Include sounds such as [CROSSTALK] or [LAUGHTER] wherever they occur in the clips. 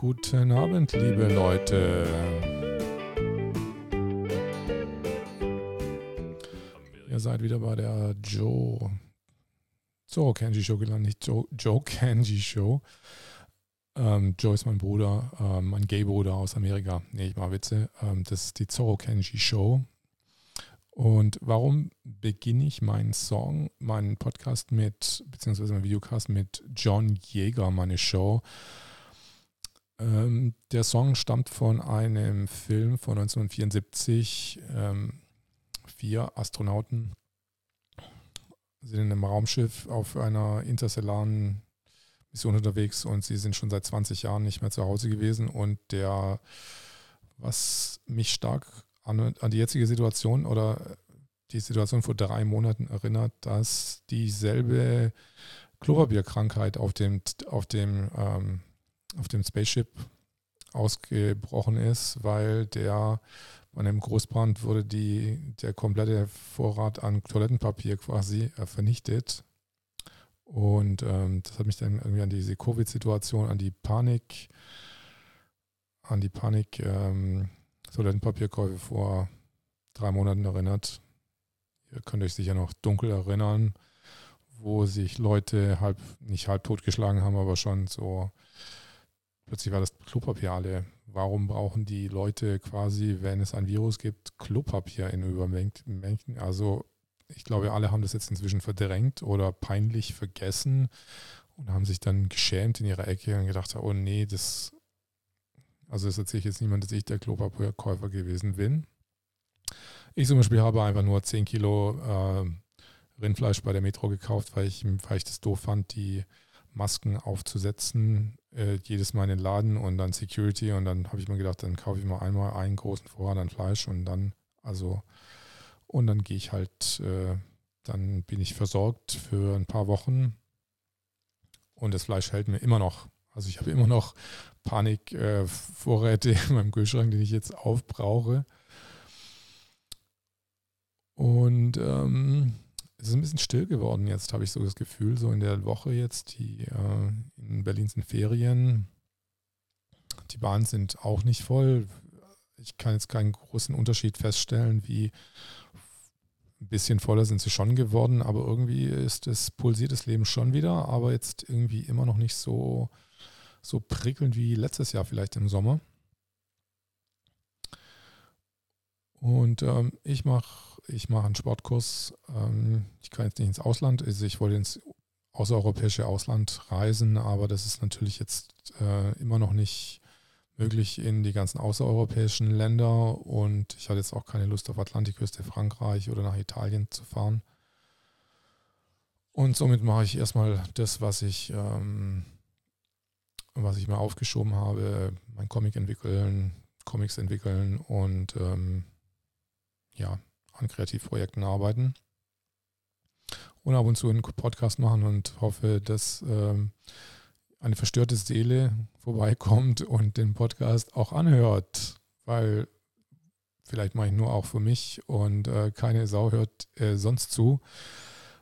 Guten Abend, liebe Leute. Ihr seid wieder bei der Joe Zoro Kenji Show gelandet, nicht Joe, Joe Kenji Show. Ähm, Joe ist mein Bruder, ähm, mein Gay-Bruder aus Amerika. Nee, ich mache Witze. Ähm, das ist die Zoro Kenji Show. Und warum beginne ich meinen Song, meinen Podcast mit, beziehungsweise meinen Videocast mit John Jäger, meine Show? Ähm, der Song stammt von einem Film von 1974. Ähm, vier Astronauten sind in einem Raumschiff auf einer interstellaren Mission unterwegs und sie sind schon seit 20 Jahren nicht mehr zu Hause gewesen. Und der, was mich stark an, an die jetzige Situation oder die Situation vor drei Monaten erinnert, dass dieselbe Klopapierkrankheit auf dem, auf dem, ähm, auf dem Spaceship ausgebrochen ist, weil der bei einem Großbrand wurde die, der komplette Vorrat an Toilettenpapier quasi äh, vernichtet. Und ähm, das hat mich dann irgendwie an diese Covid-Situation, an die Panik, an die Panik ähm, Toilettenpapierkäufe vor drei Monaten erinnert. Ihr könnt euch sicher noch dunkel erinnern, wo sich Leute halb, nicht halb totgeschlagen haben, aber schon so, plötzlich war das Klopapier alle. Warum brauchen die Leute quasi, wenn es ein Virus gibt, Klopapier in Übermengen? Also ich glaube, alle haben das jetzt inzwischen verdrängt oder peinlich vergessen und haben sich dann geschämt in ihrer Ecke und gedacht, oh nee, das also es erzählt jetzt niemand, dass ich der Klopapierkäufer gewesen bin. Ich zum Beispiel habe einfach nur 10 Kilo äh, Rindfleisch bei der Metro gekauft, weil ich, weil ich das doof fand, die Masken aufzusetzen, äh, jedes Mal in den Laden und dann Security und dann habe ich mir gedacht, dann kaufe ich mal einmal einen großen Vorrat an Fleisch und dann, also, und dann gehe ich halt, äh, dann bin ich versorgt für ein paar Wochen und das Fleisch hält mir immer noch. Also ich habe immer noch Panikvorräte äh, [LAUGHS] in meinem Kühlschrank, den ich jetzt aufbrauche. Und ähm, es ist ein bisschen still geworden jetzt, habe ich so das Gefühl, so in der Woche jetzt. Die, äh, in Berlin sind Ferien. Die Bahnen sind auch nicht voll. Ich kann jetzt keinen großen Unterschied feststellen, wie ein bisschen voller sind sie schon geworden, aber irgendwie ist das pulsiert das Leben schon wieder, aber jetzt irgendwie immer noch nicht so so prickelnd wie letztes Jahr vielleicht im Sommer. Und ähm, ich mache ich mach einen Sportkurs. Ähm, ich kann jetzt nicht ins Ausland, also ich wollte ins außereuropäische Ausland reisen, aber das ist natürlich jetzt äh, immer noch nicht möglich in die ganzen außereuropäischen Länder und ich hatte jetzt auch keine Lust auf Atlantikküste Frankreich oder nach Italien zu fahren. Und somit mache ich erstmal das, was ich ähm, was ich mir aufgeschoben habe, mein Comic entwickeln, Comics entwickeln und ähm, ja, an Kreativprojekten arbeiten. Und ab und zu einen Podcast machen und hoffe, dass ähm, eine verstörte Seele vorbeikommt und den Podcast auch anhört, weil vielleicht mache ich nur auch für mich und äh, keine Sau hört äh, sonst zu,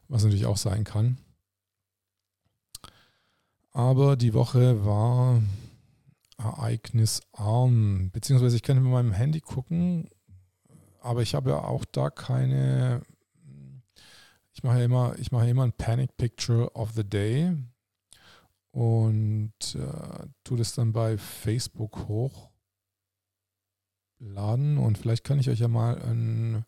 was natürlich auch sein kann. Aber die Woche war ereignisarm, beziehungsweise ich kann mit meinem Handy gucken, aber ich habe ja auch da keine, ich mache ja immer, ich mache immer ein Panic Picture of the Day und äh, tue das dann bei Facebook hochladen und vielleicht kann ich euch ja mal ein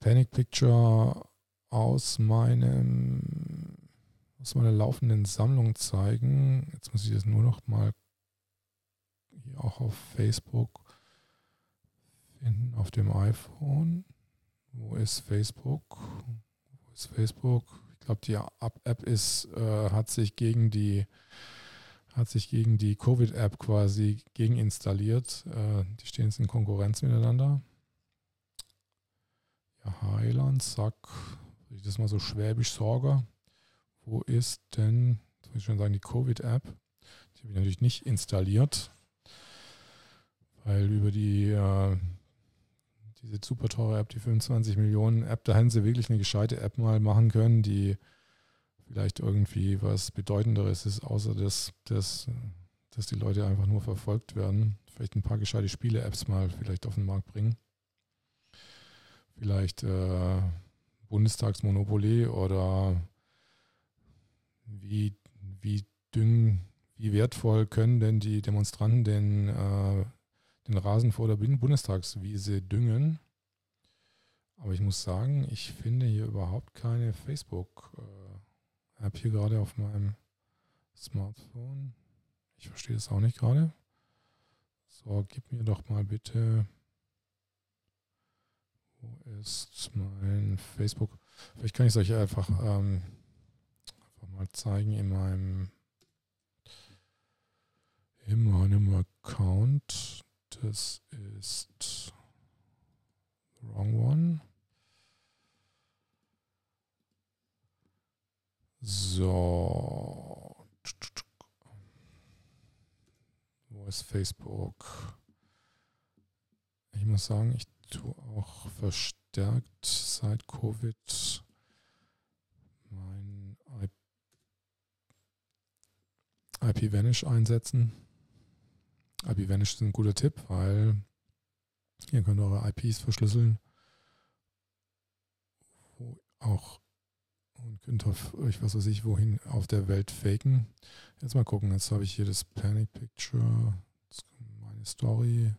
Panic Picture aus meinem aus meiner laufenden Sammlung zeigen. Jetzt muss ich das nur noch mal hier auch auf Facebook finden, auf dem iPhone. Wo ist Facebook? Wo ist Facebook? Ich glaube, die App ist, äh, hat sich gegen die hat sich gegen die Covid-App quasi gegen installiert. Äh, die stehen jetzt in Konkurrenz miteinander. Ja, Heiland, Sack, ich das mal so schwäbisch sorge. Wo ist denn, muss ich schon sagen, die Covid-App? Die habe ich natürlich nicht installiert, weil über die äh, diese super teure App, die 25 Millionen App, da hätten sie wirklich eine gescheite App mal machen können, die vielleicht irgendwie was Bedeutenderes ist, außer das, das, dass die Leute einfach nur verfolgt werden. Vielleicht ein paar gescheite Spiele-Apps mal vielleicht auf den Markt bringen. Vielleicht äh, Bundestagsmonopoly oder wie, wie dünn, wie wertvoll können denn die Demonstranten den, äh, den Rasen vor der Bundestagswiese düngen? Aber ich muss sagen, ich finde hier überhaupt keine Facebook-App hier gerade auf meinem Smartphone. Ich verstehe das auch nicht gerade. So, gib mir doch mal bitte. Wo ist mein Facebook? Vielleicht kann ich es euch einfach, ähm, einfach mal zeigen in meinem in meinem Account. Das ist wrong one. So. Wo ist Facebook? Ich muss sagen, ich tue auch verstärkt seit Covid mein IP Vanish einsetzen. IP Vanish ist ein guter Tipp, weil ihr könnt eure IPs verschlüsseln, wo auch und könnt auf euch, was weiß ich, wohin auf der Welt faken. Jetzt mal gucken, jetzt habe ich hier das Panic Picture, meine Story.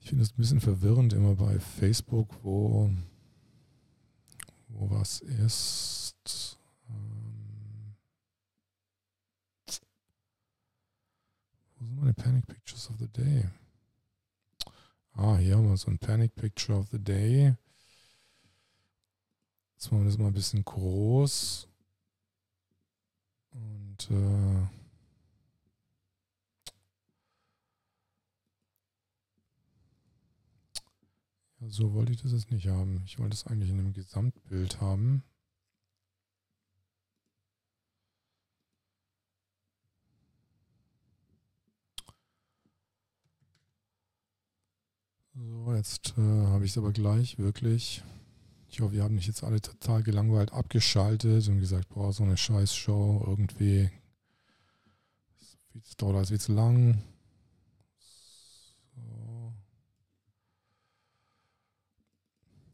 Ich finde es ein bisschen verwirrend immer bei Facebook, wo, wo was ist. Ähm, wo sind meine Panic Pictures of the Day? Ah, hier haben wir so ein Panic Picture of the Day. Jetzt machen wir das mal ein bisschen groß. Und äh, so wollte ich das jetzt nicht haben. Ich wollte es eigentlich in einem Gesamtbild haben. So, jetzt äh, habe ich es aber gleich wirklich. Ich hoffe, wir haben nicht jetzt alle total gelangweilt abgeschaltet und gesagt, boah, so eine Scheiß-Show irgendwie. Das dauert alles viel zu lang. So.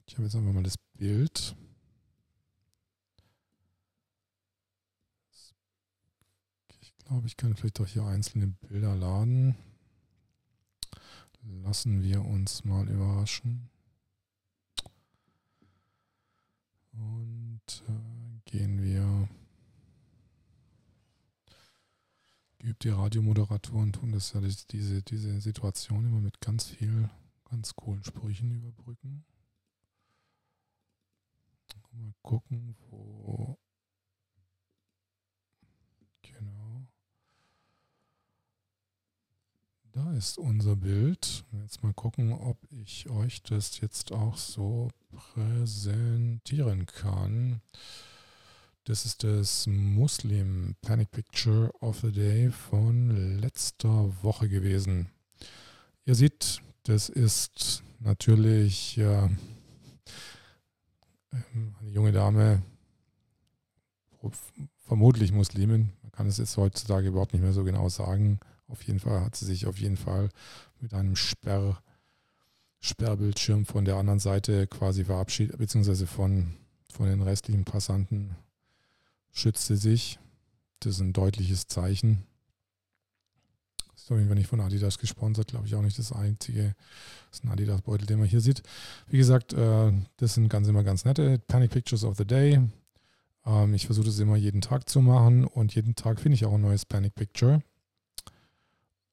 Ich habe jetzt einfach mal das Bild. Ich glaube, ich kann vielleicht auch hier einzelne Bilder laden. Lassen wir uns mal überraschen. Und äh, gehen wir. Geübte Radiomoderatoren tun das ja diese, diese Situation immer mit ganz viel, ganz coolen Sprüchen überbrücken. Mal gucken, wo. Genau. Da ist unser Bild. Jetzt mal gucken, ob ich euch das jetzt auch so präsentieren kann. Das ist das Muslim Panic Picture of the Day von letzter Woche gewesen. Ihr seht, das ist natürlich äh, eine junge Dame, vermutlich Muslimin. Man kann es jetzt heutzutage überhaupt nicht mehr so genau sagen. Auf jeden Fall hat sie sich auf jeden Fall mit einem Sperr Sperrbildschirm von der anderen Seite quasi verabschiedet, beziehungsweise von, von den restlichen Passanten schützte sich. Das ist ein deutliches Zeichen. Ist auf nicht von Adidas gesponsert, glaube ich auch nicht das einzige. Das ist ein Adidas-Beutel, den man hier sieht. Wie gesagt, äh, das sind ganz immer ganz nette Panic Pictures of the Day. Ähm, ich versuche das immer jeden Tag zu machen und jeden Tag finde ich auch ein neues Panic Picture.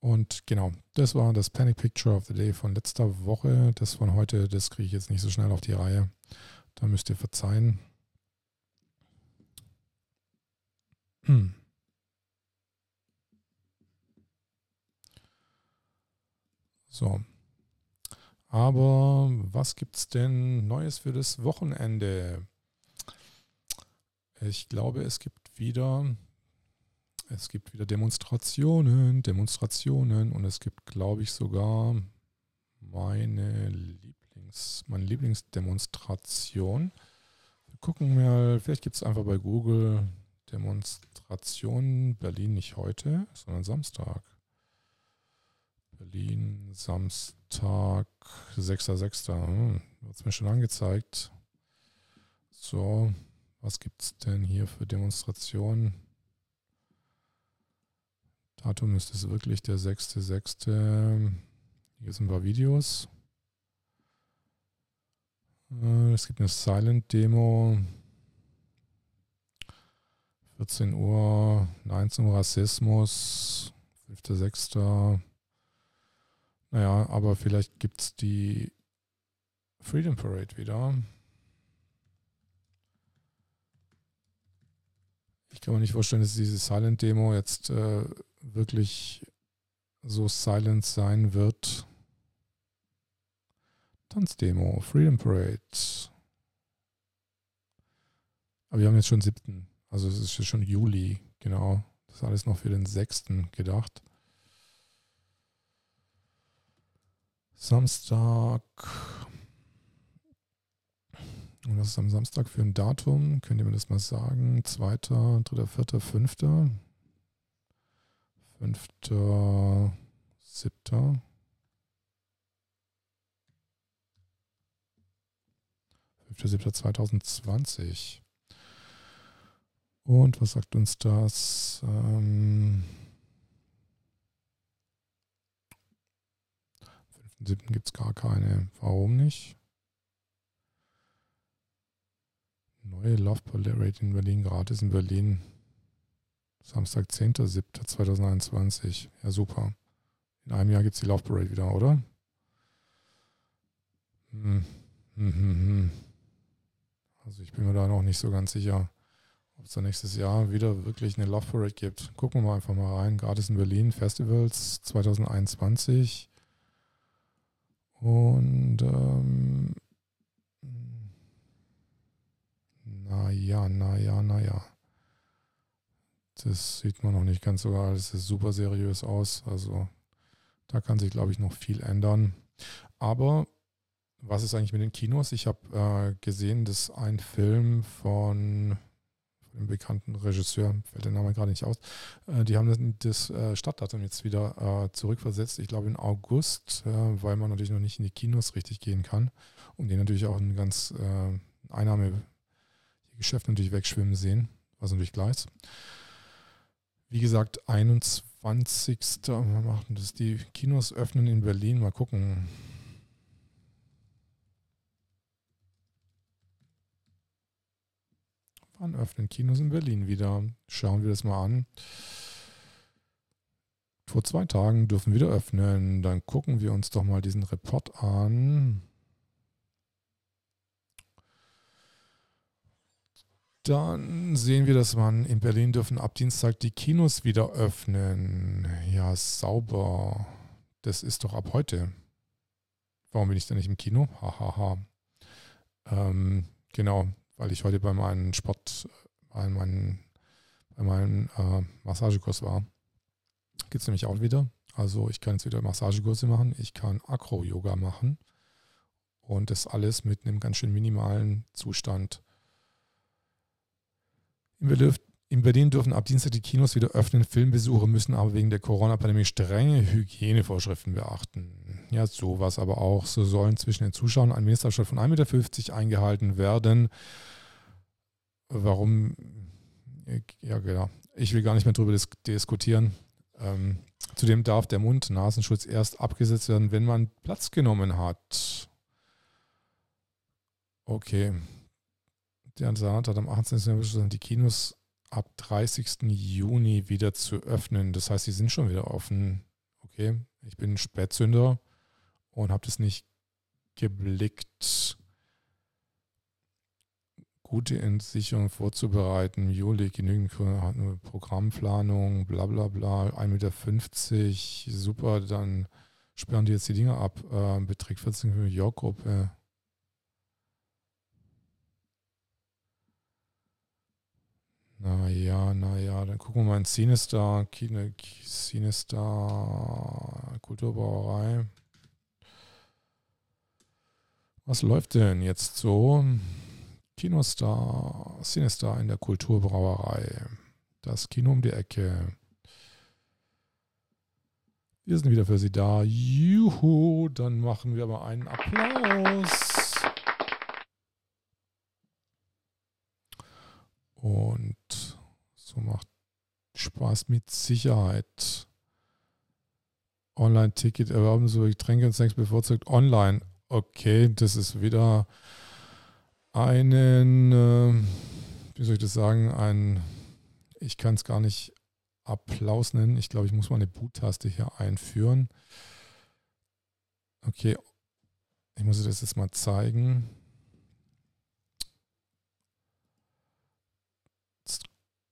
Und genau, das war das Panic Picture of the Day von letzter Woche. Das von heute, das kriege ich jetzt nicht so schnell auf die Reihe. Da müsst ihr verzeihen. Hm. So. Aber was gibt es denn Neues für das Wochenende? Ich glaube, es gibt wieder es gibt wieder Demonstrationen, Demonstrationen und es gibt, glaube ich, sogar meine Lieblings, meine Lieblingsdemonstration. Wir gucken mal, vielleicht gibt es einfach bei Google Demonstration Berlin nicht heute, sondern Samstag. Berlin, Samstag, 6.6. Hm, Wird es mir schon angezeigt. So, was gibt es denn hier für Demonstrationen? Datum ist es wirklich der 6.6. Hier sind ein paar Videos. Äh, es gibt eine Silent-Demo. 14 Uhr, 19 Uhr Rassismus, 5.6. Naja, aber vielleicht gibt es die Freedom Parade wieder. Ich kann mir nicht vorstellen, dass diese Silent Demo jetzt äh, wirklich so silent sein wird. Tanzdemo, Freedom Parade. Aber wir haben jetzt schon siebten. Also es ist schon Juli, genau. Das ist alles noch für den 6. gedacht. Samstag. Und was ist am Samstag für ein Datum? Könnt ihr mir das mal sagen? Zweiter, dritter, vierter, fünfter. Fünfter, siebter. Fünfter, siebter 2020. Und was sagt uns das? Ähm, 5.7. gibt es gar keine. Warum nicht? Neue Love Parade in Berlin, gratis in Berlin. Samstag, 10.7.2021. Ja, super. In einem Jahr gibt es die Love Parade wieder, oder? Hm. Hm, hm, hm. Also ich bin mir da noch nicht so ganz sicher ob es da nächstes Jahr wieder wirklich eine Love Parade gibt. Gucken wir mal einfach mal rein. Gratis in Berlin, Festivals 2021. Und ähm, naja, naja, naja. Das sieht man noch nicht ganz so alles ist super seriös aus. Also da kann sich, glaube ich, noch viel ändern. Aber was ist eigentlich mit den Kinos? Ich habe äh, gesehen, dass ein Film von dem bekannten Regisseur, fällt der Name gerade nicht aus, äh, die haben das, das äh, Stadtdatum jetzt wieder äh, zurückversetzt, ich glaube in August, äh, weil man natürlich noch nicht in die Kinos richtig gehen kann und die natürlich auch ein ganz äh, Einnahmegeschäft natürlich wegschwimmen sehen, was natürlich klar ist. Wie gesagt, 21. Wir machen das. Die Kinos öffnen in Berlin. Mal gucken. Wann öffnen Kinos in Berlin wieder? Schauen wir das mal an. Vor zwei Tagen dürfen wieder öffnen. Dann gucken wir uns doch mal diesen Report an. Dann sehen wir, dass man in Berlin dürfen ab Dienstag die Kinos wieder öffnen. Ja, sauber. Das ist doch ab heute. Warum bin ich denn nicht im Kino? Hahaha. Ha, ha. ähm, genau weil ich heute bei meinem Sport, bei meinem, bei meinem äh, Massagekurs war. Gibt es nämlich auch wieder. Also ich kann jetzt wieder Massagekurse machen, ich kann Akro-Yoga machen und das alles mit einem ganz schön minimalen Zustand. In Berlin dürfen ab Dienstag die Kinos wieder öffnen. Filmbesucher müssen aber wegen der Corona-Pandemie strenge Hygienevorschriften beachten. Ja, sowas aber auch. So sollen zwischen den Zuschauern ein Mindestabstand von 1,50 Meter eingehalten werden. Warum? Ja, genau. Ich will gar nicht mehr darüber dis diskutieren. Ähm, zudem darf der Mund-Nasenschutz erst abgesetzt werden, wenn man Platz genommen hat. Okay. Der Senat hat am 18. November die Kinos ab 30. Juni wieder zu öffnen. Das heißt, sie sind schon wieder offen. Okay, ich bin Spätzünder und habe das nicht geblickt gute Entsicherung vorzubereiten. Juli genügend Programmplanung, bla bla bla, 1,50 Meter, super, dann sperren die jetzt die Dinger ab. Äh, beträgt 14 New York-Gruppe. Naja, naja, dann gucken wir mal in Sinister, Sinister Kulturbrauerei. Was läuft denn jetzt so? Kinostar, Cinestar in der Kulturbrauerei. Das Kino um die Ecke. Wir sind wieder für Sie da. Juhu, dann machen wir mal einen Applaus. Und so macht Spaß mit Sicherheit. Online-Ticket erwerben, so Getränke und Snacks bevorzugt online. Okay, das ist wieder einen, äh, wie soll ich das sagen, ein, ich kann es gar nicht Applaus nennen. Ich glaube, ich muss mal eine Boot-Taste hier einführen. Okay, ich muss das jetzt mal zeigen. Jetzt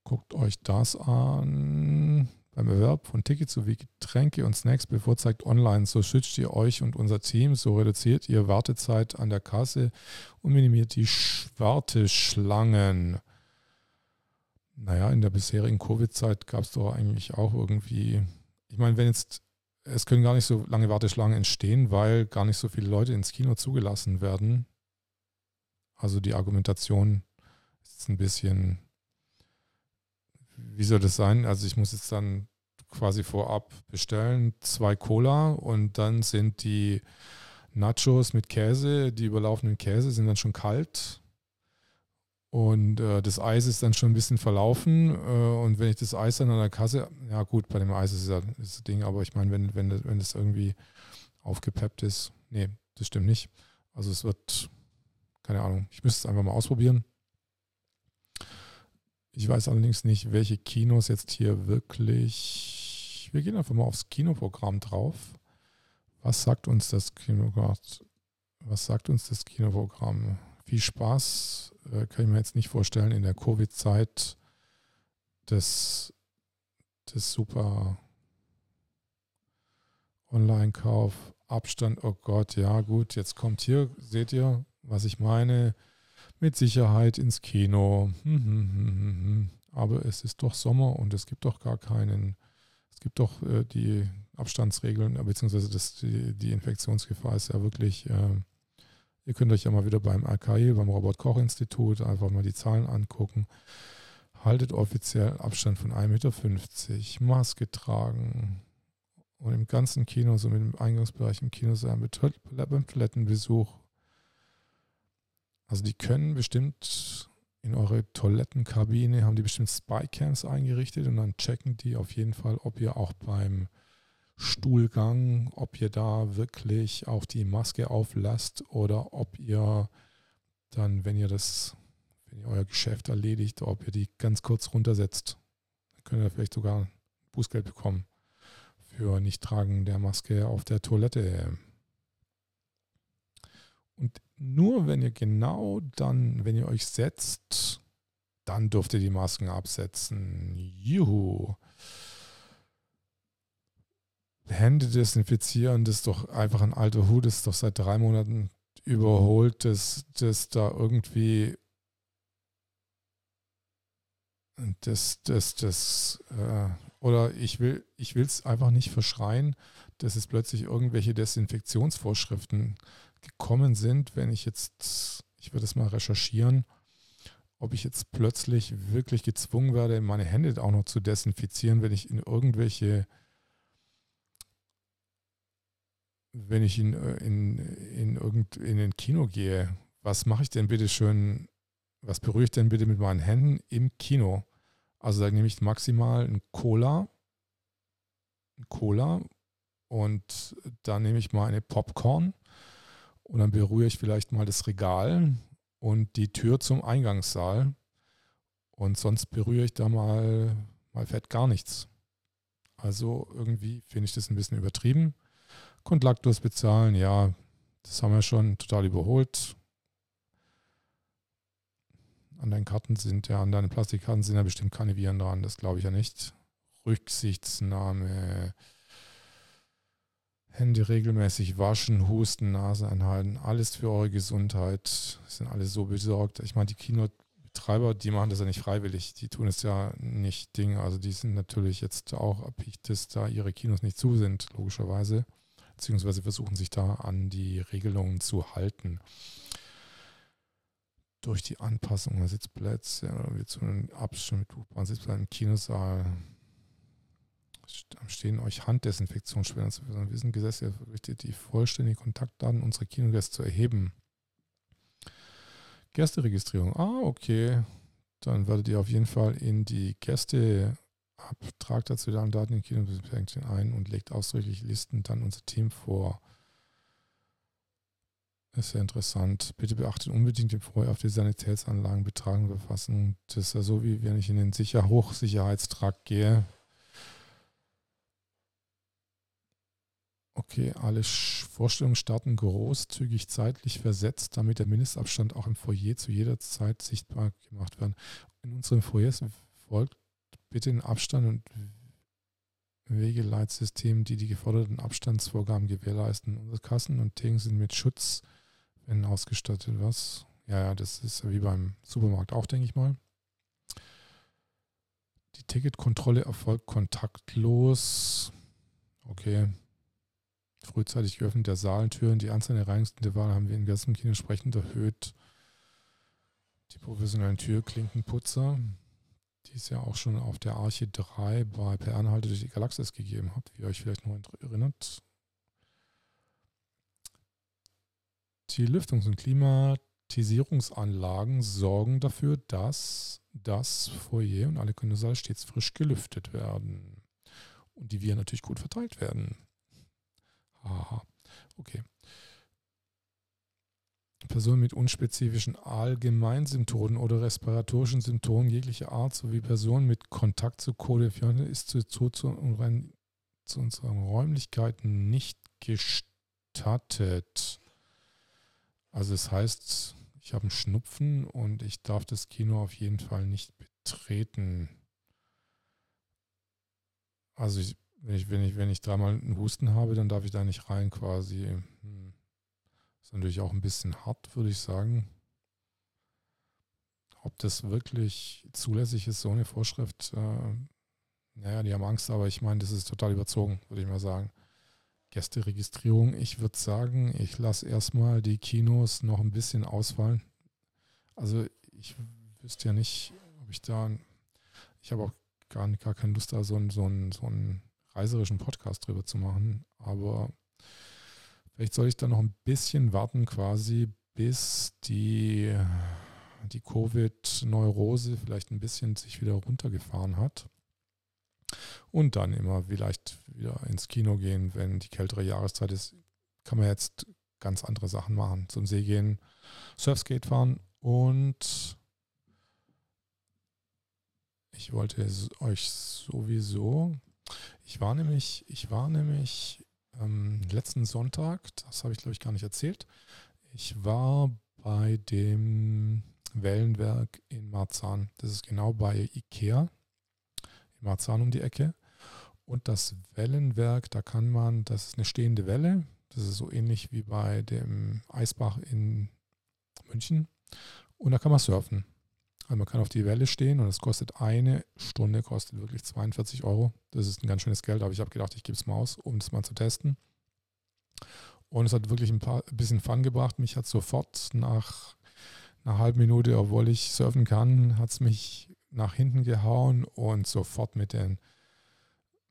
guckt euch das an. Beim Erwerb von Tickets sowie Getränke und Snacks bevorzugt online. So schützt ihr euch und unser Team, so reduziert ihr Wartezeit an der Kasse und minimiert die Warteschlangen. Naja, in der bisherigen Covid-Zeit gab es doch eigentlich auch irgendwie, ich meine, wenn jetzt, es können gar nicht so lange Warteschlangen entstehen, weil gar nicht so viele Leute ins Kino zugelassen werden. Also die Argumentation ist ein bisschen, wie soll das sein? Also ich muss jetzt dann quasi vorab bestellen, zwei Cola und dann sind die Nachos mit Käse, die überlaufenden Käse sind dann schon kalt und äh, das Eis ist dann schon ein bisschen verlaufen. Äh, und wenn ich das Eis dann an der Kasse, ja gut, bei dem Eis ist ja das Ding, aber ich meine, wenn, wenn, wenn das irgendwie aufgepeppt ist, nee, das stimmt nicht. Also es wird, keine Ahnung, ich müsste es einfach mal ausprobieren. Ich weiß allerdings nicht, welche Kinos jetzt hier wirklich. Wir gehen einfach mal aufs Kinoprogramm drauf. Was sagt uns das Kinoprogramm? Was sagt uns das Kinoprogramm? Viel Spaß äh, kann ich mir jetzt nicht vorstellen, in der Covid-Zeit das, das super Online-Kauf, Abstand, oh Gott, ja gut, jetzt kommt hier, seht ihr, was ich meine, mit Sicherheit ins Kino. Hm, hm, hm, Aber es ist doch Sommer und es gibt doch gar keinen, es gibt doch äh, die Abstandsregeln, beziehungsweise das, die, die Infektionsgefahr ist ja wirklich äh, Ihr könnt euch ja mal wieder beim RKI, beim Robert-Koch-Institut, einfach mal die Zahlen angucken. Haltet offiziell Abstand von 1,50 Meter, Maske tragen und im ganzen Kino, so mit dem Eingangsbereich im Kino sein, beim Toilettenbesuch. Also die können bestimmt in eure Toilettenkabine, haben die bestimmt Spycams eingerichtet und dann checken die auf jeden Fall, ob ihr auch beim Stuhlgang, ob ihr da wirklich auch die Maske auflasst oder ob ihr dann, wenn ihr das, wenn ihr euer Geschäft erledigt, ob ihr die ganz kurz runtersetzt. Dann könnt ihr vielleicht sogar Bußgeld bekommen für Nichttragen der Maske auf der Toilette. Und nur wenn ihr genau dann, wenn ihr euch setzt, dann dürft ihr die Masken absetzen. Juhu. Hände desinfizieren, das ist doch einfach ein alter Hut, das ist doch seit drei Monaten überholt, dass das da irgendwie das, das, das, äh, oder ich will, ich will es einfach nicht verschreien, dass es plötzlich irgendwelche Desinfektionsvorschriften gekommen sind, wenn ich jetzt, ich würde es mal recherchieren, ob ich jetzt plötzlich wirklich gezwungen werde, meine Hände auch noch zu desinfizieren, wenn ich in irgendwelche wenn ich in, äh, in, in, irgend, in ein Kino gehe, was mache ich denn bitte schön, was berühre ich denn bitte mit meinen Händen im Kino? Also da nehme ich maximal ein Cola, ein Cola und dann nehme ich mal eine Popcorn und dann berühre ich vielleicht mal das Regal und die Tür zum Eingangssaal und sonst berühre ich da mal, mal fett gar nichts. Also irgendwie finde ich das ein bisschen übertrieben. Kontaktlos bezahlen, ja, das haben wir schon total überholt. An deinen Karten sind ja, an deinen Plastikkarten sind ja bestimmt keine Viren dran, das glaube ich ja nicht. Rücksichtsnahme, Hände regelmäßig waschen, husten, Nase anhalten, alles für eure Gesundheit. Sind alle so besorgt. Ich meine, die Kinobetreiber, die machen das ja nicht freiwillig. Die tun es ja nicht Ding. Also die sind natürlich jetzt auch erpicht, dass da ihre Kinos nicht zu sind, logischerweise beziehungsweise versuchen sich da an die Regelungen zu halten. durch die Anpassung der Sitzplätze wie zu einem Abstand mit buchbaren Sitzplätzen im Kinosaal stehen euch Handdesinfektionsspender zu versorgen. Wir sind gesetzlich verpflichtet, die vollständigen Kontaktdaten unserer Kinogäste zu erheben. Gästeregistrierung. Ah, okay. Dann werdet ihr auf jeden Fall in die Gäste abtragt dazu dann Daten in Kino ein und legt ausdrücklich Listen dann unser Team vor. Das ist ja interessant. Bitte beachtet unbedingt den vorher auf die Sanitätsanlagen betragen befassen. Das ist ja so, wie wenn ich in den Sicher Hochsicherheitstrakt gehe. Okay, alle Vorstellungen starten großzügig zeitlich versetzt, damit der Mindestabstand auch im Foyer zu jeder Zeit sichtbar gemacht werden. In unserem Foyer folgt bitte den Abstand und Wegeleitsystemen, die die geforderten Abstandsvorgaben gewährleisten. Unsere Kassen und Theken sind mit Schutzwänden ausgestattet. Was? Ja, ja, das ist wie beim Supermarkt auch, denke ich mal. Die Ticketkontrolle erfolgt kontaktlos. Okay. Frühzeitig geöffnet der Saalentüren. Die Anzahl der Reinigungsintervalle haben wir in Gassenkino entsprechend erhöht. Die professionellen Türklinkenputzer, die es ja auch schon auf der Arche 3 bei Per Anhalte durch die Galaxis gegeben hat, wie ihr euch vielleicht noch erinnert. Die Lüftungs- und Klimatisierungsanlagen sorgen dafür, dass das Foyer und alle Kindersaal stets frisch gelüftet werden. Und die Viren natürlich gut verteilt werden. Aha. Okay. Personen mit unspezifischen Allgemeinsymptomen oder respiratorischen Symptomen jeglicher Art sowie Personen mit Kontakt zu Code400 ist zu, zu, zu, zu unseren Räumlichkeiten nicht gestattet. Also das heißt, ich habe einen Schnupfen und ich darf das Kino auf jeden Fall nicht betreten. Also ich wenn ich, wenn ich, wenn ich dreimal einen Husten habe, dann darf ich da nicht rein quasi. Hm. Ist natürlich auch ein bisschen hart, würde ich sagen. Ob das wirklich zulässig ist, so eine Vorschrift, äh, naja, die haben Angst, aber ich meine, das ist total überzogen, würde ich mal sagen. Gästeregistrierung, ich würde sagen, ich lasse erstmal die Kinos noch ein bisschen ausfallen. Also ich wüsste ja nicht, ob ich da, ich habe auch gar, gar keine Lust, da so ein, so ein, so ein reiserischen Podcast drüber zu machen. Aber vielleicht soll ich da noch ein bisschen warten, quasi, bis die, die Covid-Neurose vielleicht ein bisschen sich wieder runtergefahren hat. Und dann immer vielleicht wieder ins Kino gehen, wenn die kältere Jahreszeit ist. Kann man jetzt ganz andere Sachen machen. Zum See gehen, Surfskate fahren und ich wollte euch sowieso ich war nämlich, ich war nämlich ähm, letzten Sonntag, das habe ich glaube ich gar nicht erzählt, ich war bei dem Wellenwerk in Marzahn. Das ist genau bei Ikea in Marzahn um die Ecke. Und das Wellenwerk, da kann man, das ist eine stehende Welle. Das ist so ähnlich wie bei dem Eisbach in München. Und da kann man surfen. Also man kann auf die Welle stehen und es kostet eine Stunde, kostet wirklich 42 Euro. Das ist ein ganz schönes Geld, aber ich habe gedacht, ich gebe es mal aus, um es mal zu testen. Und es hat wirklich ein, paar, ein bisschen Fun gebracht. Mich hat sofort nach einer halben Minute, obwohl ich surfen kann, hat es mich nach hinten gehauen und sofort mit, den,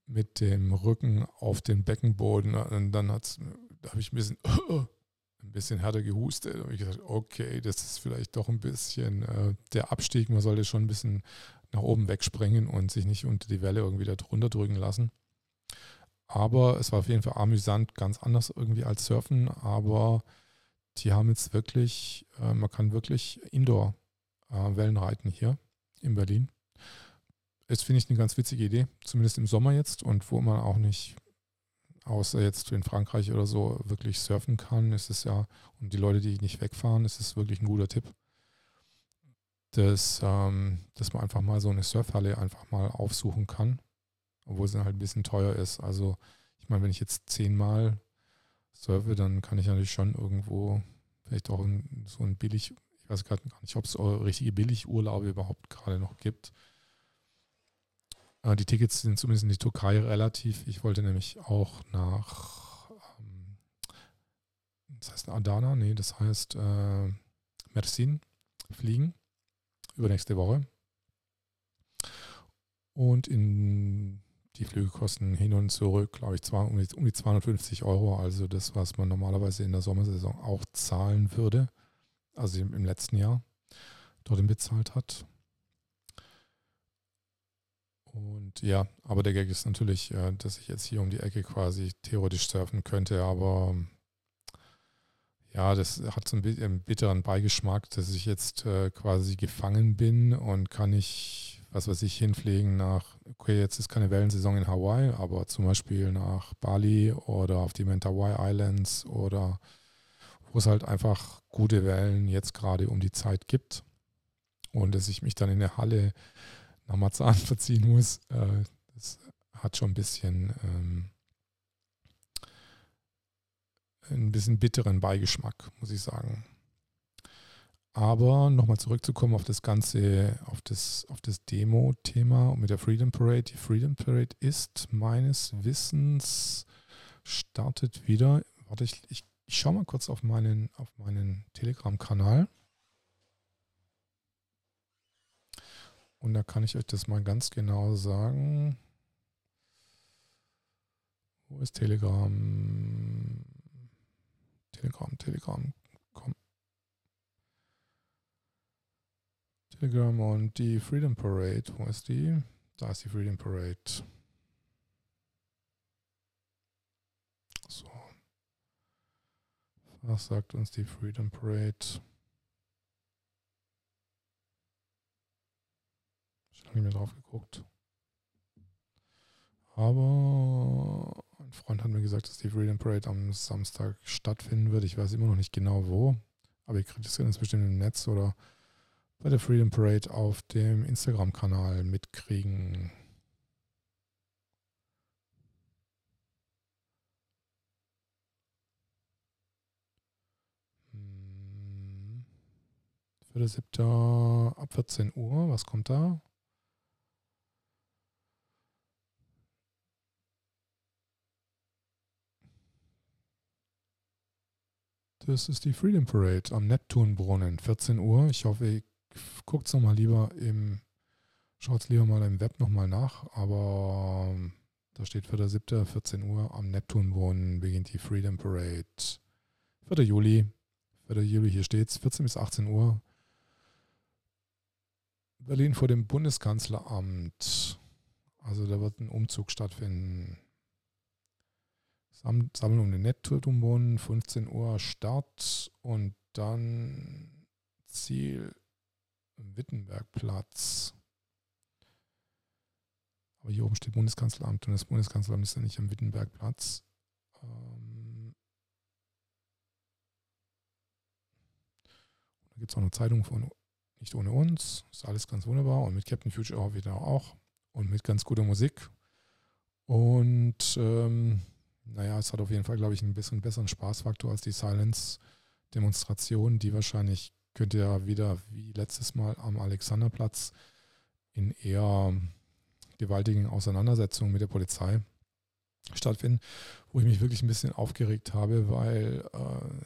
mit dem Rücken auf den Beckenboden. Und dann da habe ich ein bisschen [LAUGHS] ein bisschen härter gehustet. Und ich gesagt, okay, das ist vielleicht doch ein bisschen äh, der Abstieg. Man sollte schon ein bisschen nach oben wegspringen und sich nicht unter die Welle irgendwie da drunter drücken lassen. Aber es war auf jeden Fall amüsant, ganz anders irgendwie als Surfen. Aber die haben jetzt wirklich, äh, man kann wirklich Indoor-Wellen äh, reiten hier in Berlin. Das finde ich eine ganz witzige Idee, zumindest im Sommer jetzt und wo man auch nicht außer jetzt in Frankreich oder so wirklich surfen kann, ist es ja, und die Leute, die nicht wegfahren, ist es wirklich ein guter Tipp, dass, ähm, dass man einfach mal so eine Surfhalle einfach mal aufsuchen kann, obwohl es dann halt ein bisschen teuer ist. Also ich meine, wenn ich jetzt zehnmal surfe, dann kann ich natürlich schon irgendwo vielleicht auch so ein billig, ich weiß gerade gar nicht, ob es richtige Billigurlaube überhaupt gerade noch gibt. Äh, die Tickets sind zumindest in die Türkei relativ. Ich wollte nämlich auch nach, ähm, das heißt Adana, nee, das heißt äh, Mersin. fliegen. Übernächste Woche. Und in die Flüge kosten hin und zurück, glaube ich, um die 250 Euro. Also das, was man normalerweise in der Sommersaison auch zahlen würde. Also im letzten Jahr dorthin bezahlt hat. Und ja, aber der Gag ist natürlich, äh, dass ich jetzt hier um die Ecke quasi theoretisch surfen könnte, aber ja, das hat so einen bitteren Beigeschmack, dass ich jetzt äh, quasi gefangen bin und kann ich, was weiß ich, hinfliegen nach, okay, jetzt ist keine Wellensaison in Hawaii, aber zum Beispiel nach Bali oder auf die Mentawai Islands oder wo es halt einfach gute Wellen jetzt gerade um die Zeit gibt. Und dass ich mich dann in der Halle nach Marzahn verziehen muss, äh, das hat schon ein bisschen ähm, ein bisschen bitteren Beigeschmack, muss ich sagen. Aber nochmal zurückzukommen auf das ganze, auf das, auf das Demo-Thema mit der Freedom Parade. Die Freedom Parade ist meines Wissens startet wieder. Warte, ich, ich, ich schaue mal kurz auf meinen, auf meinen Telegram-Kanal. Und da kann ich euch das mal ganz genau sagen. Wo ist Telegram? Telegram, Telegram, komm. Telegram und die Freedom Parade. Wo ist die? Da ist die Freedom Parade. So. Was sagt uns die Freedom Parade? Habe nicht mehr drauf geguckt. Aber ein Freund hat mir gesagt, dass die Freedom Parade am Samstag stattfinden wird. Ich weiß immer noch nicht genau wo, aber ihr kriegt es ganz bestimmt im Netz oder bei der Freedom Parade auf dem Instagram-Kanal mitkriegen. Hm. Das 7. ab 14 Uhr, was kommt da? Das ist die Freedom Parade am Neptunbrunnen, 14 Uhr. Ich hoffe, ihr guckt es nochmal lieber im, schaut es lieber mal im Web nochmal nach, aber ähm, da steht für der 7. 14 Uhr am Neptunbrunnen beginnt die Freedom Parade. 4. Juli, 4. Juli, hier steht es, 14 bis 18 Uhr. Berlin vor dem Bundeskanzleramt. Also da wird ein Umzug stattfinden. Sammeln um den Nettotumbon, 15 Uhr Start und dann Ziel Wittenbergplatz. Aber hier oben steht Bundeskanzleramt und das Bundeskanzleramt ist ja nicht am Wittenbergplatz. Ähm da gibt es auch eine Zeitung von Nicht ohne uns. Ist alles ganz wunderbar. Und mit Captain Future wieder auch. Und mit ganz guter Musik. Und ähm, naja, es hat auf jeden Fall, glaube ich, einen bisschen besseren Spaßfaktor als die Silence-Demonstration, die wahrscheinlich könnte ja wieder wie letztes Mal am Alexanderplatz in eher gewaltigen Auseinandersetzungen mit der Polizei stattfinden, wo ich mich wirklich ein bisschen aufgeregt habe, weil äh,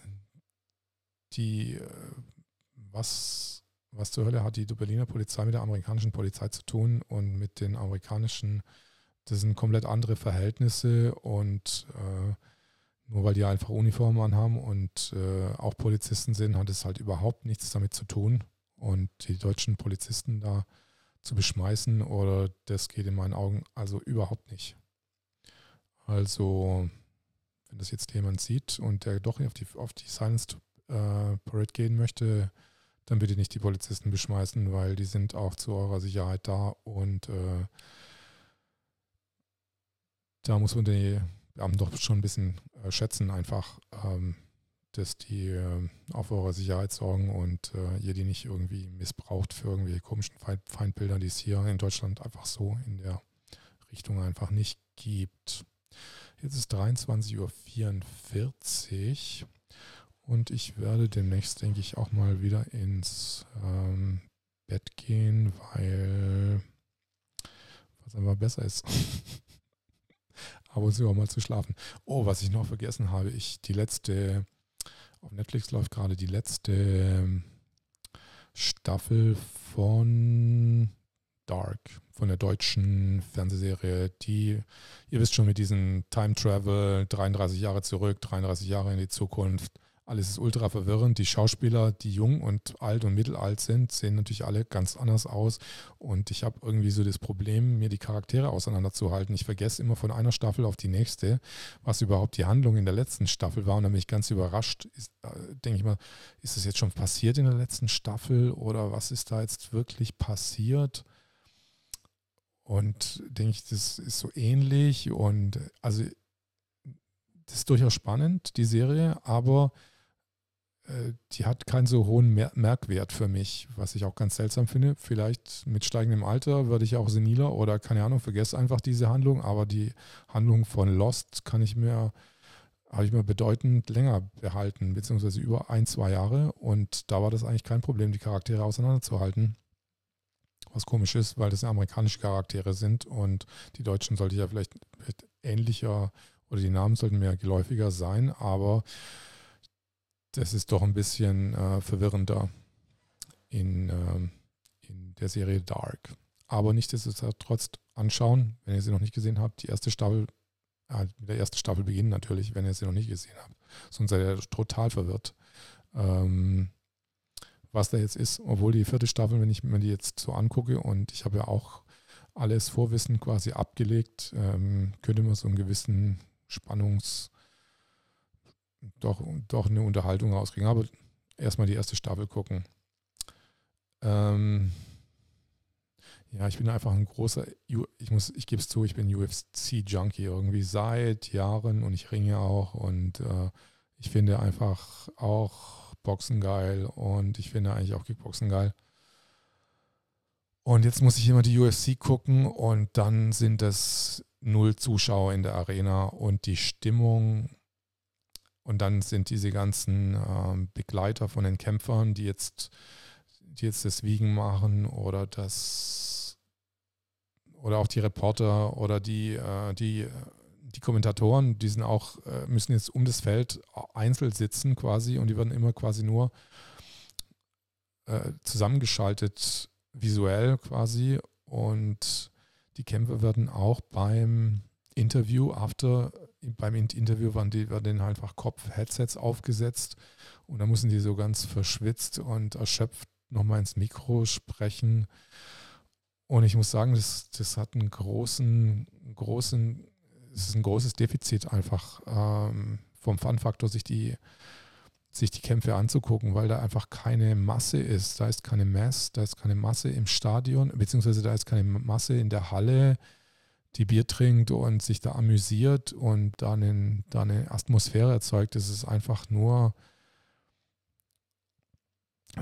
die, äh, was, was zur Hölle hat die Berliner Polizei mit der amerikanischen Polizei zu tun und mit den amerikanischen das sind komplett andere Verhältnisse und äh, nur weil die einfach Uniformen anhaben und äh, auch Polizisten sind, hat es halt überhaupt nichts damit zu tun. Und die deutschen Polizisten da zu beschmeißen oder das geht in meinen Augen also überhaupt nicht. Also, wenn das jetzt jemand sieht und der doch auf die, auf die Silence äh, Parade gehen möchte, dann bitte nicht die Polizisten beschmeißen, weil die sind auch zu eurer Sicherheit da und äh, da muss man die Beamten doch schon ein bisschen äh, schätzen, einfach, ähm, dass die äh, auf eure Sicherheit sorgen und äh, ihr die nicht irgendwie missbraucht für irgendwelche komischen Feind Feindbilder, die es hier in Deutschland einfach so in der Richtung einfach nicht gibt. Jetzt ist 23.44 Uhr und ich werde demnächst, denke ich, auch mal wieder ins ähm, Bett gehen, weil was einfach besser ist. [LAUGHS] ab und zu auch mal zu schlafen. Oh, was ich noch vergessen habe, ich die letzte, auf Netflix läuft gerade die letzte ähm, Staffel von Dark, von der deutschen Fernsehserie, die, ihr wisst schon, mit diesem Time Travel, 33 Jahre zurück, 33 Jahre in die Zukunft, alles ist ultra verwirrend. Die Schauspieler, die jung und alt und mittelalt sind, sehen natürlich alle ganz anders aus. Und ich habe irgendwie so das Problem, mir die Charaktere auseinanderzuhalten. Ich vergesse immer von einer Staffel auf die nächste, was überhaupt die Handlung in der letzten Staffel war. Und dann bin ich ganz überrascht. Äh, denke ich mal, ist das jetzt schon passiert in der letzten Staffel oder was ist da jetzt wirklich passiert? Und denke ich, das ist so ähnlich. Und also das ist durchaus spannend, die Serie, aber die hat keinen so hohen Merkwert für mich, was ich auch ganz seltsam finde. Vielleicht mit steigendem Alter werde ich auch seniler oder keine Ahnung, vergesse einfach diese Handlung, aber die Handlung von Lost kann ich mir, habe ich mir bedeutend länger behalten, beziehungsweise über ein, zwei Jahre und da war das eigentlich kein Problem, die Charaktere auseinanderzuhalten. Was komisch ist, weil das amerikanische Charaktere sind und die Deutschen sollte ja vielleicht, vielleicht ähnlicher oder die Namen sollten mehr geläufiger sein, aber das ist doch ein bisschen äh, verwirrender in, ähm, in der Serie Dark. Aber nichtsdestotrotz anschauen, wenn ihr sie noch nicht gesehen habt. Die erste Staffel, äh, mit der ersten Staffel beginnen natürlich, wenn ihr sie noch nicht gesehen habt. Sonst seid ihr total verwirrt, ähm, was da jetzt ist. Obwohl die vierte Staffel, wenn ich mir die jetzt so angucke und ich habe ja auch alles Vorwissen quasi abgelegt, ähm, könnte man so einen gewissen Spannungs- doch, doch eine Unterhaltung rauskriegen. Aber erstmal die erste Staffel gucken. Ähm, ja, ich bin einfach ein großer, ich ich gebe es zu, ich bin UFC-Junkie irgendwie seit Jahren und ich ringe auch und äh, ich finde einfach auch Boxen geil und ich finde eigentlich auch Kickboxen geil. Und jetzt muss ich immer die UFC gucken und dann sind es null Zuschauer in der Arena und die Stimmung und dann sind diese ganzen äh, Begleiter von den Kämpfern, die jetzt, die jetzt das Wiegen machen oder das oder auch die Reporter oder die, äh, die, die Kommentatoren, die sind auch, äh, müssen jetzt um das Feld einzeln sitzen quasi und die werden immer quasi nur äh, zusammengeschaltet visuell quasi. Und die Kämpfe werden auch beim Interview, after, beim Interview waren, die, waren denen halt einfach Kopf-Headsets aufgesetzt und da mussten die so ganz verschwitzt und erschöpft nochmal ins Mikro sprechen. Und ich muss sagen, das, das hat einen großen, großen, es ist ein großes Defizit einfach ähm, vom Fun-Faktor, sich die, sich die Kämpfe anzugucken, weil da einfach keine Masse ist. Da ist keine Mass, da ist keine Masse im Stadion, beziehungsweise da ist keine Masse in der Halle die Bier trinkt und sich da amüsiert und da, einen, da eine Atmosphäre erzeugt. Es ist einfach nur,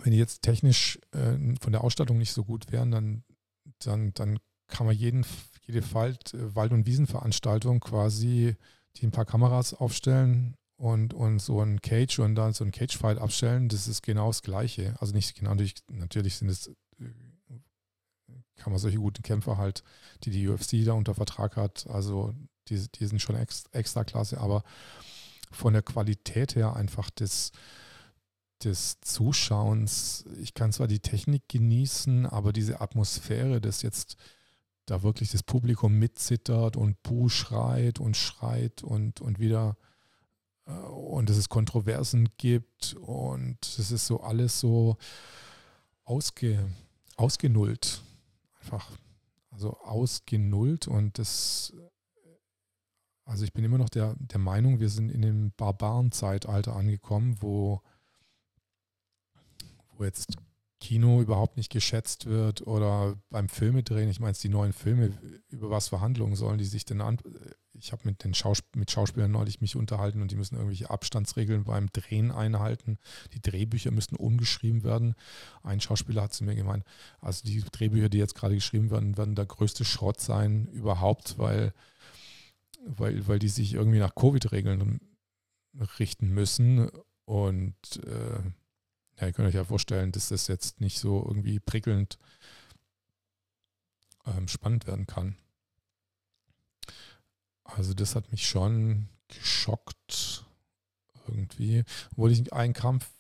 wenn die jetzt technisch äh, von der Ausstattung nicht so gut wären, dann, dann, dann kann man jeden, jede Wald, Wald- und Wiesenveranstaltung quasi die ein paar Kameras aufstellen und, und so ein Cage und dann so ein Cage-Fight abstellen. Das ist genau das Gleiche. Also nicht genau, natürlich, natürlich sind es kann man solche guten Kämpfer halt, die die UFC da unter Vertrag hat, also die, die sind schon ex, extra klasse, aber von der Qualität her einfach des, des Zuschauens, ich kann zwar die Technik genießen, aber diese Atmosphäre, dass jetzt da wirklich das Publikum mitzittert und Buh schreit und schreit und, und wieder äh, und dass es Kontroversen gibt und es ist so alles so ausge, ausgenullt einfach also ausgenullt und das, also ich bin immer noch der, der Meinung, wir sind in dem Barbarenzeitalter angekommen, wo, wo jetzt Kino überhaupt nicht geschätzt wird oder beim Filme drehen, ich meine, die neuen Filme, über was Verhandlungen sollen die sich denn an, ich habe mit den Schaus mit Schauspielern neulich mich unterhalten und die müssen irgendwelche Abstandsregeln beim Drehen einhalten. Die Drehbücher müssen umgeschrieben werden. Ein Schauspieler hat zu mir gemeint, also die Drehbücher, die jetzt gerade geschrieben werden, werden der größte Schrott sein überhaupt, weil, weil, weil die sich irgendwie nach Covid-Regeln richten müssen. Und äh, ja, ihr könnt euch ja vorstellen, dass das jetzt nicht so irgendwie prickelnd ähm, spannend werden kann. Also das hat mich schon geschockt irgendwie. Obwohl ich einen Kampf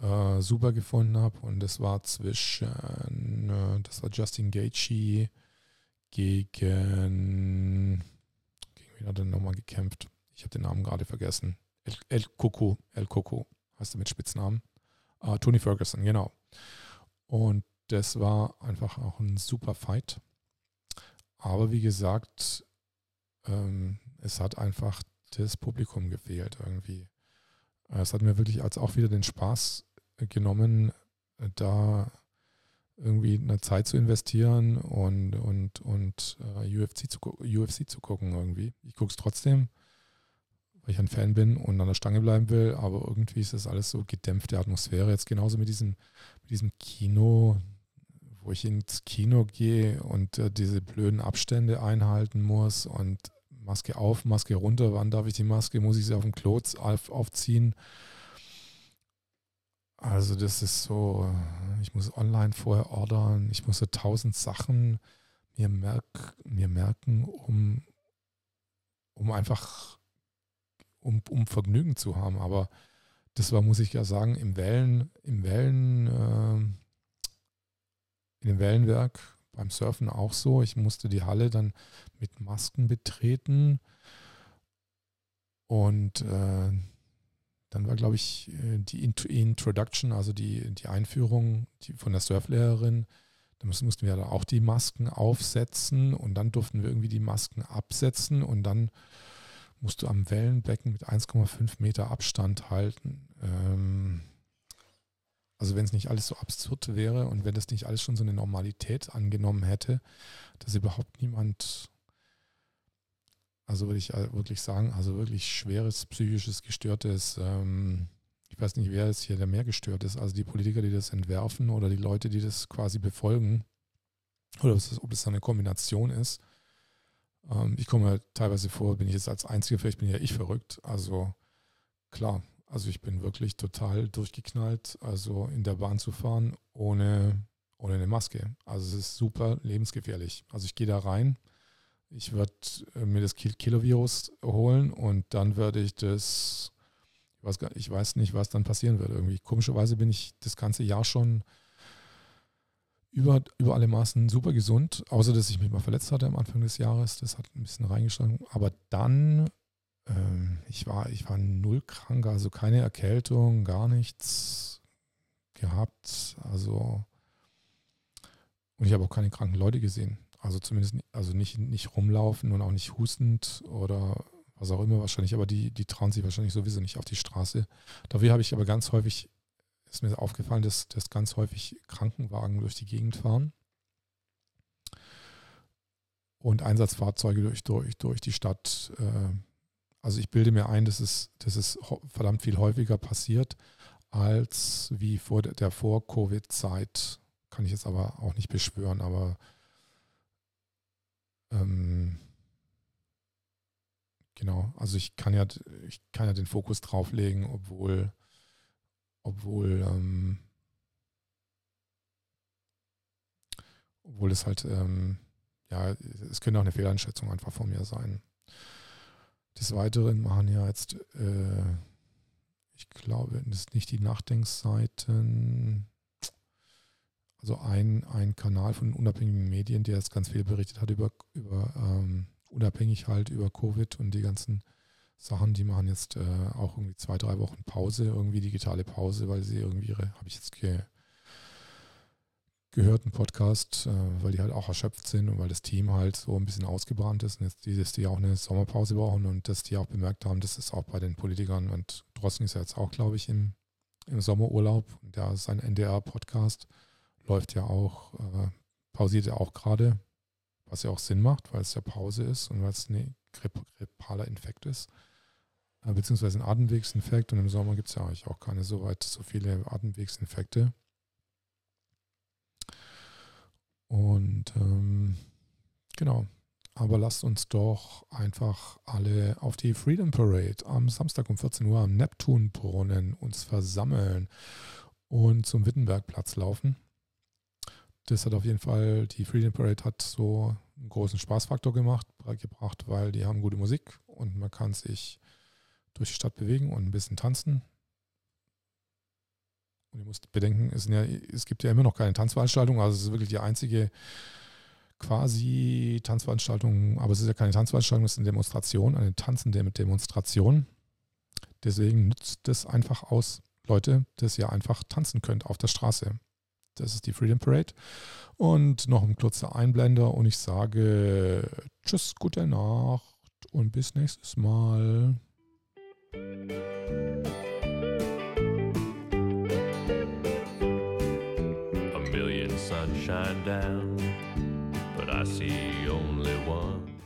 äh, super gefunden habe. Und das war zwischen, äh, das war Justin Gaethje gegen, gegen wen hat er nochmal gekämpft? Ich habe den Namen gerade vergessen. El, El Coco, El Coco heißt er mit Spitznamen. Uh, Tony Ferguson, genau. Und das war einfach auch ein super Fight. Aber wie gesagt, ähm, es hat einfach das Publikum gefehlt irgendwie. Es hat mir wirklich als auch wieder den Spaß genommen, da irgendwie eine Zeit zu investieren und, und, und äh, UFC, zu, UFC zu gucken irgendwie. Ich gucke es trotzdem, weil ich ein Fan bin und an der Stange bleiben will, aber irgendwie ist das alles so gedämpfte Atmosphäre. Jetzt genauso mit diesem, mit diesem Kino, wo ich ins Kino gehe und uh, diese blöden Abstände einhalten muss und Maske auf, Maske runter, wann darf ich die Maske, muss ich sie auf dem Klo auf, aufziehen? Also das ist so, ich muss online vorher ordern, ich muss so tausend Sachen mir, merk, mir merken, um, um einfach, um, um Vergnügen zu haben. Aber das war, muss ich ja sagen, im Wellen, im Wellen, äh, in dem Wellenwerk beim Surfen auch so. Ich musste die Halle dann mit Masken betreten und äh, dann war, glaube ich, äh, die Introduction, also die, die Einführung die von der Surflehrerin. Da mussten wir da auch die Masken aufsetzen und dann durften wir irgendwie die Masken absetzen und dann musst du am Wellenbecken mit 1,5 Meter Abstand halten. Ähm, also wenn es nicht alles so absurd wäre und wenn das nicht alles schon so eine Normalität angenommen hätte, dass überhaupt niemand also würde ich äh, wirklich sagen, also wirklich schweres psychisches, gestörtes, ähm, ich weiß nicht, wer es hier der mehr gestört ist, also die Politiker, die das entwerfen oder die Leute, die das quasi befolgen, oder ob es eine Kombination ist. Ähm, ich komme teilweise vor, bin ich jetzt als Einziger, vielleicht bin ja ich verrückt. Also klar, also ich bin wirklich total durchgeknallt, also in der Bahn zu fahren ohne, ohne eine Maske. Also es ist super lebensgefährlich. Also ich gehe da rein ich werde äh, mir das Kilo-Virus holen und dann werde ich das, ich weiß, gar, ich weiß nicht, was dann passieren wird. Irgendwie komischerweise bin ich das ganze Jahr schon über, über alle Maßen super gesund, außer dass ich mich mal verletzt hatte am Anfang des Jahres. Das hat ein bisschen reingeschlagen. Aber dann, ähm, ich, war, ich war null krank, also keine Erkältung, gar nichts gehabt. Also, und ich habe auch keine kranken Leute gesehen. Also zumindest also nicht, nicht rumlaufen und auch nicht hustend oder was auch immer wahrscheinlich, aber die, die trauen sich wahrscheinlich sowieso nicht auf die Straße. Dafür habe ich aber ganz häufig, ist mir aufgefallen, dass, dass ganz häufig Krankenwagen durch die Gegend fahren und Einsatzfahrzeuge durch, durch, durch die Stadt. Äh, also ich bilde mir ein, dass es, dass es verdammt viel häufiger passiert als wie vor der Vor-Covid-Zeit. Kann ich jetzt aber auch nicht beschwören, aber ähm, genau, also ich kann ja, ich kann ja den Fokus drauflegen, obwohl, obwohl, ähm, obwohl es halt, ähm, ja, es könnte auch eine Fehleinschätzung einfach von mir sein. Des Weiteren machen ja jetzt, äh, ich glaube, das ist nicht die Nachdenkseiten, also ein, ein Kanal von unabhängigen Medien, der jetzt ganz viel berichtet hat über, über ähm, unabhängig halt über Covid und die ganzen Sachen, die machen jetzt äh, auch irgendwie zwei, drei Wochen Pause, irgendwie digitale Pause, weil sie irgendwie ihre, habe ich jetzt ge, gehört, einen Podcast, äh, weil die halt auch erschöpft sind und weil das Team halt so ein bisschen ausgebrannt ist und jetzt die, dass die auch eine Sommerpause brauchen und dass die auch bemerkt haben, dass es auch bei den Politikern und Drosten ist ja jetzt auch, glaube ich, im, im Sommerurlaub da ist ein NDR-Podcast läuft ja auch, äh, pausiert ja auch gerade, was ja auch Sinn macht, weil es ja Pause ist und weil es ein grippaler Infekt ist, äh, beziehungsweise ein Atemwegsinfekt und im Sommer gibt es ja eigentlich auch keine so weit so viele Atemwegsinfekte. Und ähm, genau, aber lasst uns doch einfach alle auf die Freedom Parade am Samstag um 14 Uhr am Neptunbrunnen uns versammeln und zum Wittenbergplatz laufen das hat auf jeden Fall, die Freedom Parade hat so einen großen Spaßfaktor gemacht, gebracht, weil die haben gute Musik und man kann sich durch die Stadt bewegen und ein bisschen tanzen. Und ihr müsst bedenken, es, ja, es gibt ja immer noch keine Tanzveranstaltung, also es ist wirklich die einzige quasi Tanzveranstaltung, aber es ist ja keine Tanzveranstaltung, es ist eine Demonstration, eine tanzende Demonstration. Deswegen nützt das einfach aus, Leute, dass ihr einfach tanzen könnt auf der Straße. Das ist die Freedom Parade. Und noch ein kurzer Einblender und ich sage Tschüss, gute Nacht und bis nächstes Mal. Sunshine down, but I see only one.